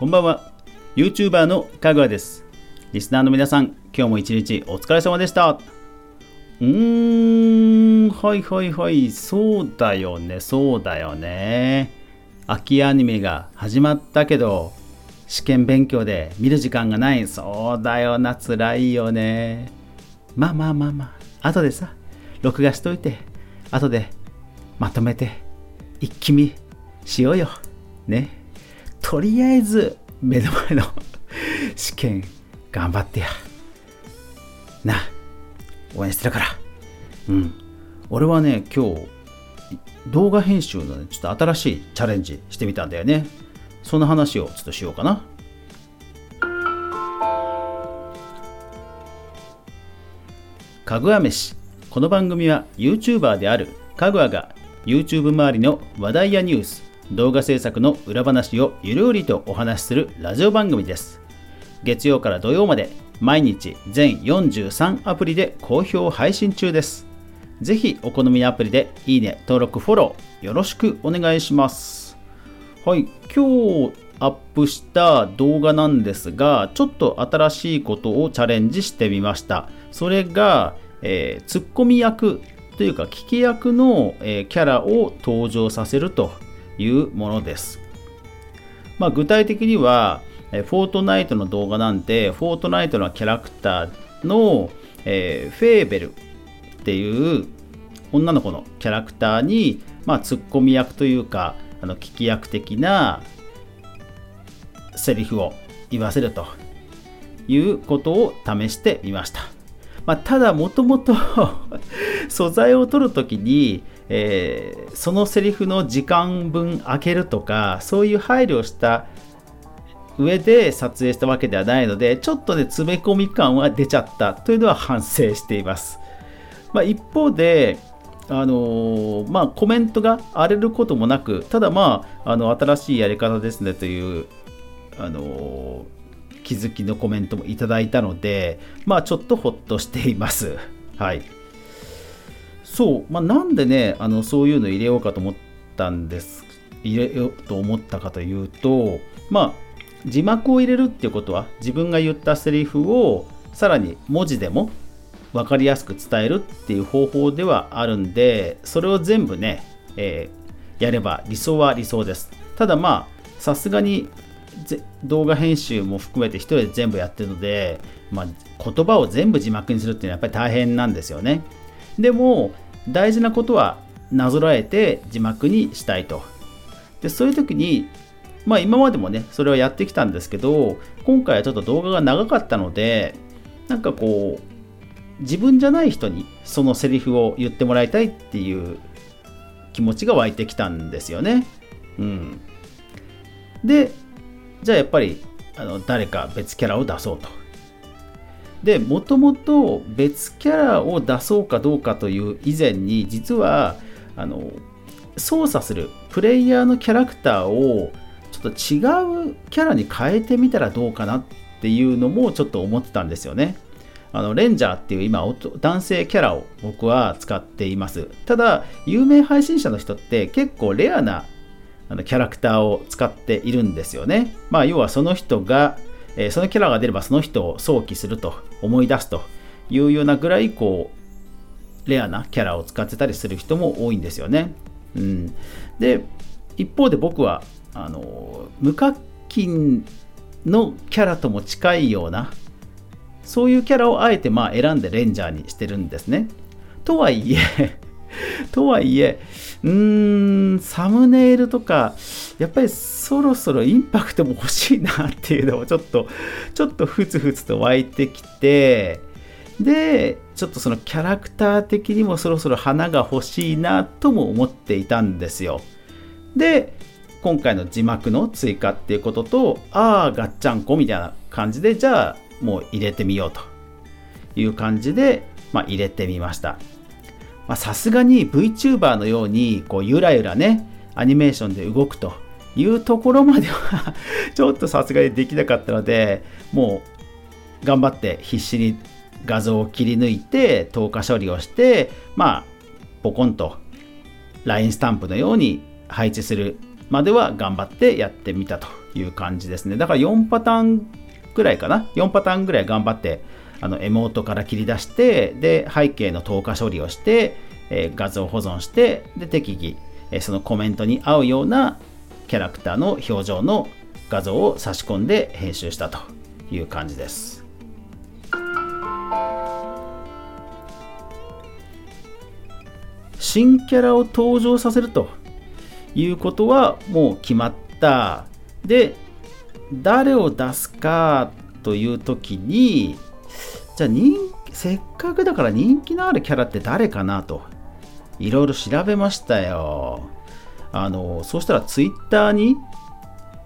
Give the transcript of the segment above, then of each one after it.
こんばんは。YouTuber のかぐわです。リスナーの皆さん今日も一日お疲れ様でした。うーんはいはいはい。そうだよね。そうだよね。秋アニメが始まったけど試験勉強で見る時間がない。そうだよな辛いよね。まあまあまあまあ。後でさ録画しといて。後でまとめて一気見しようよ。ね。とりあえず目の前の 試験頑張ってや。な応援してるから。うん。俺はね今日動画編集のねちょっと新しいチャレンジしてみたんだよね。その話をちょっとしようかな。かぐわ飯。この番組は YouTuber であるかぐわが YouTube 周りの話題やニュース動画制作の裏話をゆるりとお話しするラジオ番組です。月曜から土曜まで毎日全43アプリで好評配信中です。ぜひお好みのアプリでいいね登録フォローよろしくお願いします。はい今日アップした動画なんですがちょっと新しいことをチャレンジしてみました。それが、えー、ツッコミ役というか聞き役の、えー、キャラを登場させると。いうものです。まあ、具体的には、フォートナイトの動画なんて、フォートナイトのキャラクターの、えー、フェーベルっていう女の子のキャラクターに、まあ、ツッコミ役というか、あの聞き役的なセリフを言わせるということを試してみました。まあ、ただ、もともと 素材を取るときに、えー、そのセリフの時間分空けるとかそういう配慮をした上で撮影したわけではないのでちょっとね詰め込み感は出ちゃったというのは反省しています、まあ、一方であのー、まあ、コメントが荒れることもなくただまああの新しいやり方ですねというあのー、気づきのコメントもいただいたのでまあちょっとほっとしています。はい。そう、まあ、なんでねあのそういうの入れようかと思ったんです入れようと思ったかというとまあ字幕を入れるっていうことは自分が言ったセリフをさらに文字でも分かりやすく伝えるっていう方法ではあるんでそれを全部ね、えー、やれば理想は理想です。ただまあさすがに動画編集も含めて一人で全部やってるので、まあ、言葉を全部字幕にするっていうのはやっぱり大変なんですよね。でも大事なことはなぞらえて字幕にしたいとでそういう時にまあ今までもねそれはやってきたんですけど今回はちょっと動画が長かったのでなんかこう自分じゃない人にそのセリフを言ってもらいたいっていう気持ちが湧いてきたんですよね。うん、でじゃあやっぱりあの誰か別キャラを出そうと。でもともと別キャラを出そうかどうかという以前に実はあの操作するプレイヤーのキャラクターをちょっと違うキャラに変えてみたらどうかなっていうのもちょっと思ってたんですよね。あのレンジャーっていう今男性キャラを僕は使っています。ただ有名配信者の人って結構レアなあのキャラクターを使っているんですよね。まあ要はその人がえ、そのキャラが出ればその人を想起すると思い出すというようなぐらいこうレアなキャラを使ってたりする人も多いんですよね。うん、で一方で僕はあの無課金のキャラとも近いようなそういうキャラをあえてまあ選んでレンジャーにしてるんですね。とはいえとはいえうーんサムネイルとかやっぱりそろそろインパクトも欲しいなっていうのをちょっとちょっとふつふつと湧いてきてでちょっとそのキャラクター的にもそろそろ花が欲しいなとも思っていたんですよ。で今回の字幕の追加っていうこととああガッチャンコみたいな感じでじゃあもう入れてみようという感じで、まあ、入れてみました。さすがに VTuber のようにこうゆらゆらねアニメーションで動くというところまでは ちょっとさすがにできなかったのでもう頑張って必死に画像を切り抜いて透過処理をしてまあポコンと LINE スタンプのように配置するまでは頑張ってやってみたという感じですね。だから4パターンぐらいかな？4パターンぐらい頑張って、あの、エモートから切り出して、で、背景の透過処理をして、えー、画像保存して、で、適宜、えー、そのコメントに合うようなキャラクターの表情の画像を差し込んで編集したという感じです。新キャラを登場させるということはもう決まった。で、誰を出すかという時に、じゃあ人せっかくだから人気のあるキャラって誰かなといろいろ調べましたよ。あの、そうしたらツイッターに、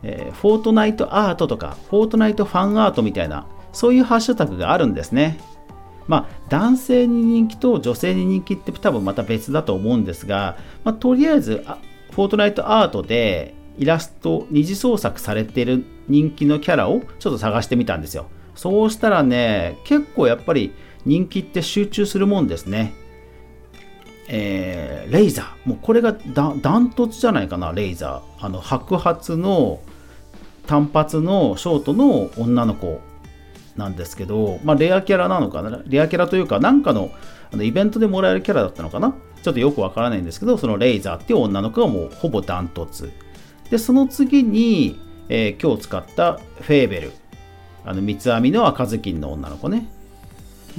えー、フォートナイトアートとか、フォートナイトファンアートみたいな、そういうハッシュタグがあるんですね。まあ、男性に人気と女性に人気って多分また別だと思うんですが、まあ、とりあえず、フォートナイトアートでイラスト、二次創作されてる人気のキャラをちょっと探してみたんですよ。そうしたらね、結構やっぱり人気って集中するもんですね。えー、レイザー。もうこれがダントツじゃないかな、レイザー。あの、白髪の単発のショートの女の子なんですけど、まあ、レアキャラなのかな、レアキャラというか、なんかのあのイベントでもらえるキャラだったのかな、ちょっとよくわからないんですけど、そのレイザーっていう女の子がもうほぼダントツ。で、その次に、えー、今日使ったフェーベル。あの三つ編みの赤ずきんの女の子ね。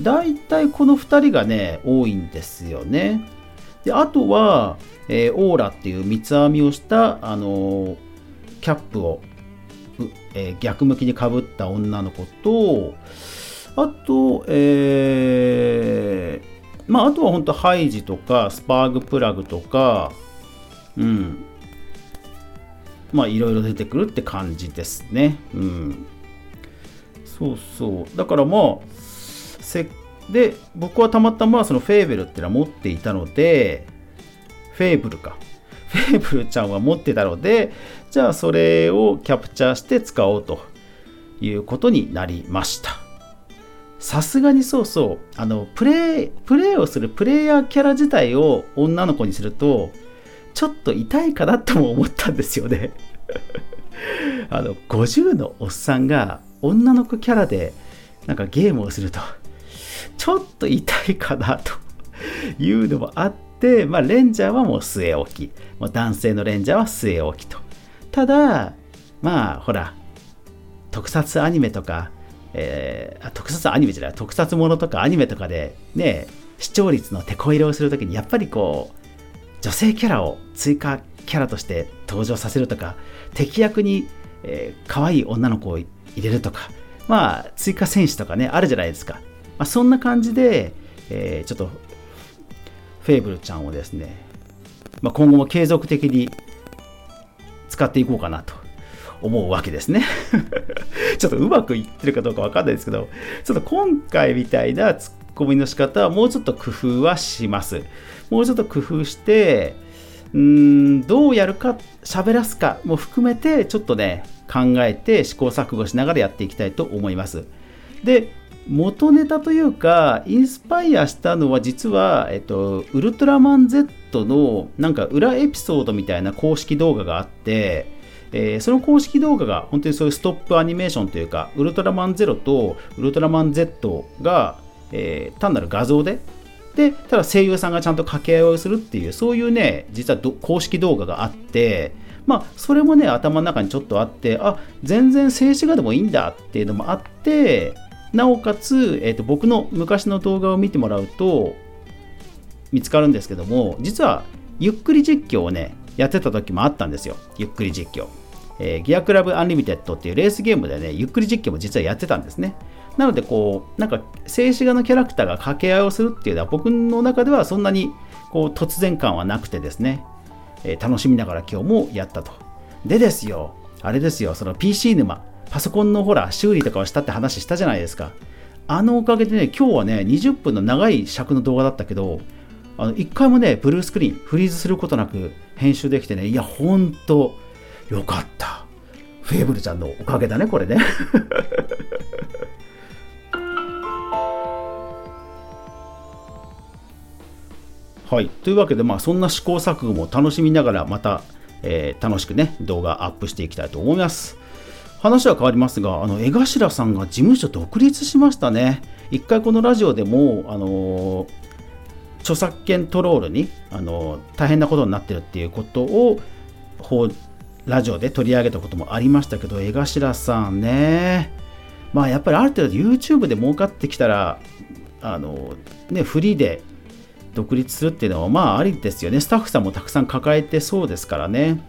大体この2人がね、多いんですよね。であとは、えー、オーラっていう三つ編みをした、あのー、キャップを、えー、逆向きにかぶった女の子と、あと、えー、まあ、あとは本当ハイジとか、スパーグプラグとか、うん。まあ、いろいろ出てくるって感じですね。うん。そうそう。だからまあ、せで、僕はたまたまそのフェーベルっていうのは持っていたので、フェーブルか。フェーブルちゃんは持ってたので、じゃあそれをキャプチャーして使おうということになりました。さすがにそうそう、あの、プレイ、プレイをするプレイヤーキャラ自体を女の子にすると、ちょっと痛いかなとも思ったんですよね。あの、50のおっさんが女の子キャラでなんかゲームをすると、ちょっと痛いかなと いうのもあって、まあ、レンジャーはもう据え置き。もう男性のレンジャーは据え置きと。ただ、まあ、ほら、特撮アニメとか、えー、特撮アニメじゃない、特撮ものとかアニメとかで、ね、視聴率の手こ入れをするときに、やっぱりこう、女性キャラを追加キャラとして登場させるとか、敵役に、えー、可愛い女の子を入れるとか、まあ、追加選手とかね、あるじゃないですか。まあ、そんな感じで、えー、ちょっとフェーブルちゃんをですね、まあ、今後も継続的に使っていこうかなと思うわけですね ちょっとうまくいってるかどうかわかんないですけど、ちょっと今回みたいなツッコミの仕方はもうちょっと工夫はします。もうちょっと工夫して、うん、どうやるか、喋らすかも含めて、ちょっとね、考えて試行錯誤しながらやっていきたいと思います。で、元ネタというか、インスパイアしたのは実は、えっと、ウルトラマン Z のなんか裏エピソードみたいな公式動画があって、えー、その公式動画が本当にそういうストップアニメーションというか、ウルトラマンゼロとウルトラマン Z が、えー、単なる画像で、で、ただ声優さんがちゃんと掛け合いをするっていう、そういうね、実は公式動画があって、まあ、それもね、頭の中にちょっとあって、あ、全然静止画でもいいんだっていうのもあって、なおかつ、えーと、僕の昔の動画を見てもらうと見つかるんですけども実はゆっくり実況をねやってた時もあったんですよ。ゆっくり実況、えー、ギアクラブアンリミテッドっていうレースゲームでねゆっくり実況も実はやってたんですね。なのでこうなんか静止画のキャラクターが掛け合いをするっていうのは僕の中ではそんなにこう突然感はなくてですね、えー、楽しみながら今日もやったと。でですよ。あれですよ。その PC 沼。パソコンのほら修理とかをしたって話したじゃないですか。あのおかげでね今日はね20分の長い尺の動画だったけどあの1回もねブルースクリーンフリーズすることなく編集できてねいやほんとよかった。フェーブルちゃんのおかげだねこれね。はい。というわけで、まあ、そんな試行錯誤も楽しみながら、また、えー、楽しくね、動画アップしていきたいと思います。話は変わりますが、あの江頭さんが事務所独立しましたね。一回このラジオでも、あの著作権トロールに、あの大変なことになってるっていうことをラジオで取り上げたこともありましたけど、江頭さんね、まあやっぱりある程度 YouTube で儲かってきたら、あのね、フリーで独立するっていうのはまあありですよね。スタッフさんもたくさん抱えてそうですからね。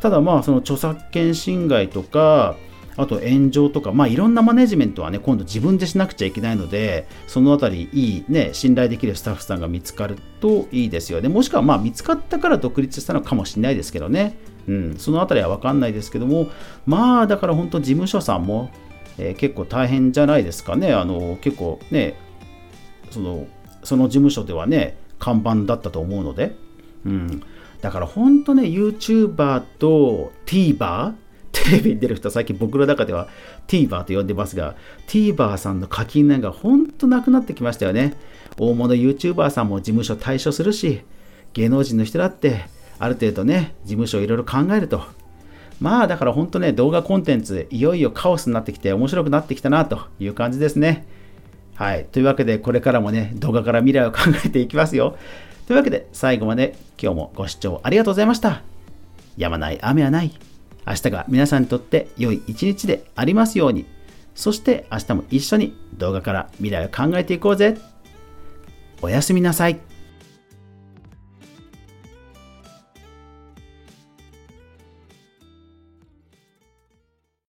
ただまあその著作権侵害とか、あと炎上とか、まあいろんなマネジメントはね、今度自分でしなくちゃいけないので、そのあたりいいね、信頼できるスタッフさんが見つかるといいですよね。もしくはまあ見つかったから独立したのかもしれないですけどね。うん、そのあたりはわかんないですけども、まあだから本当事務所さんも、えー、結構大変じゃないですかね。あの、結構ね、その、その事務所ではね、看板だったと思うので、うん。だから本当ね、YouTuber と TVer テレビに出る人、最近僕の中では TVer と呼んでますが、TVer さんの課金なんか本当なくなってきましたよね。大物 YouTuber さんも事務所退所するし、芸能人の人だってある程度ね、事務所いろいろ考えると。まあだから本当ね、動画コンテンツ、いよいよカオスになってきて面白くなってきたなという感じですね。はい。というわけで、これからもね、動画から未来を考えていきますよ。というわけで、最後まで今日もご視聴ありがとうございました。やまない雨はない。明日が皆さんにとって良い一日でありますように。そして明日も一緒に動画から未来を考えていこうぜ。おやすみなさい。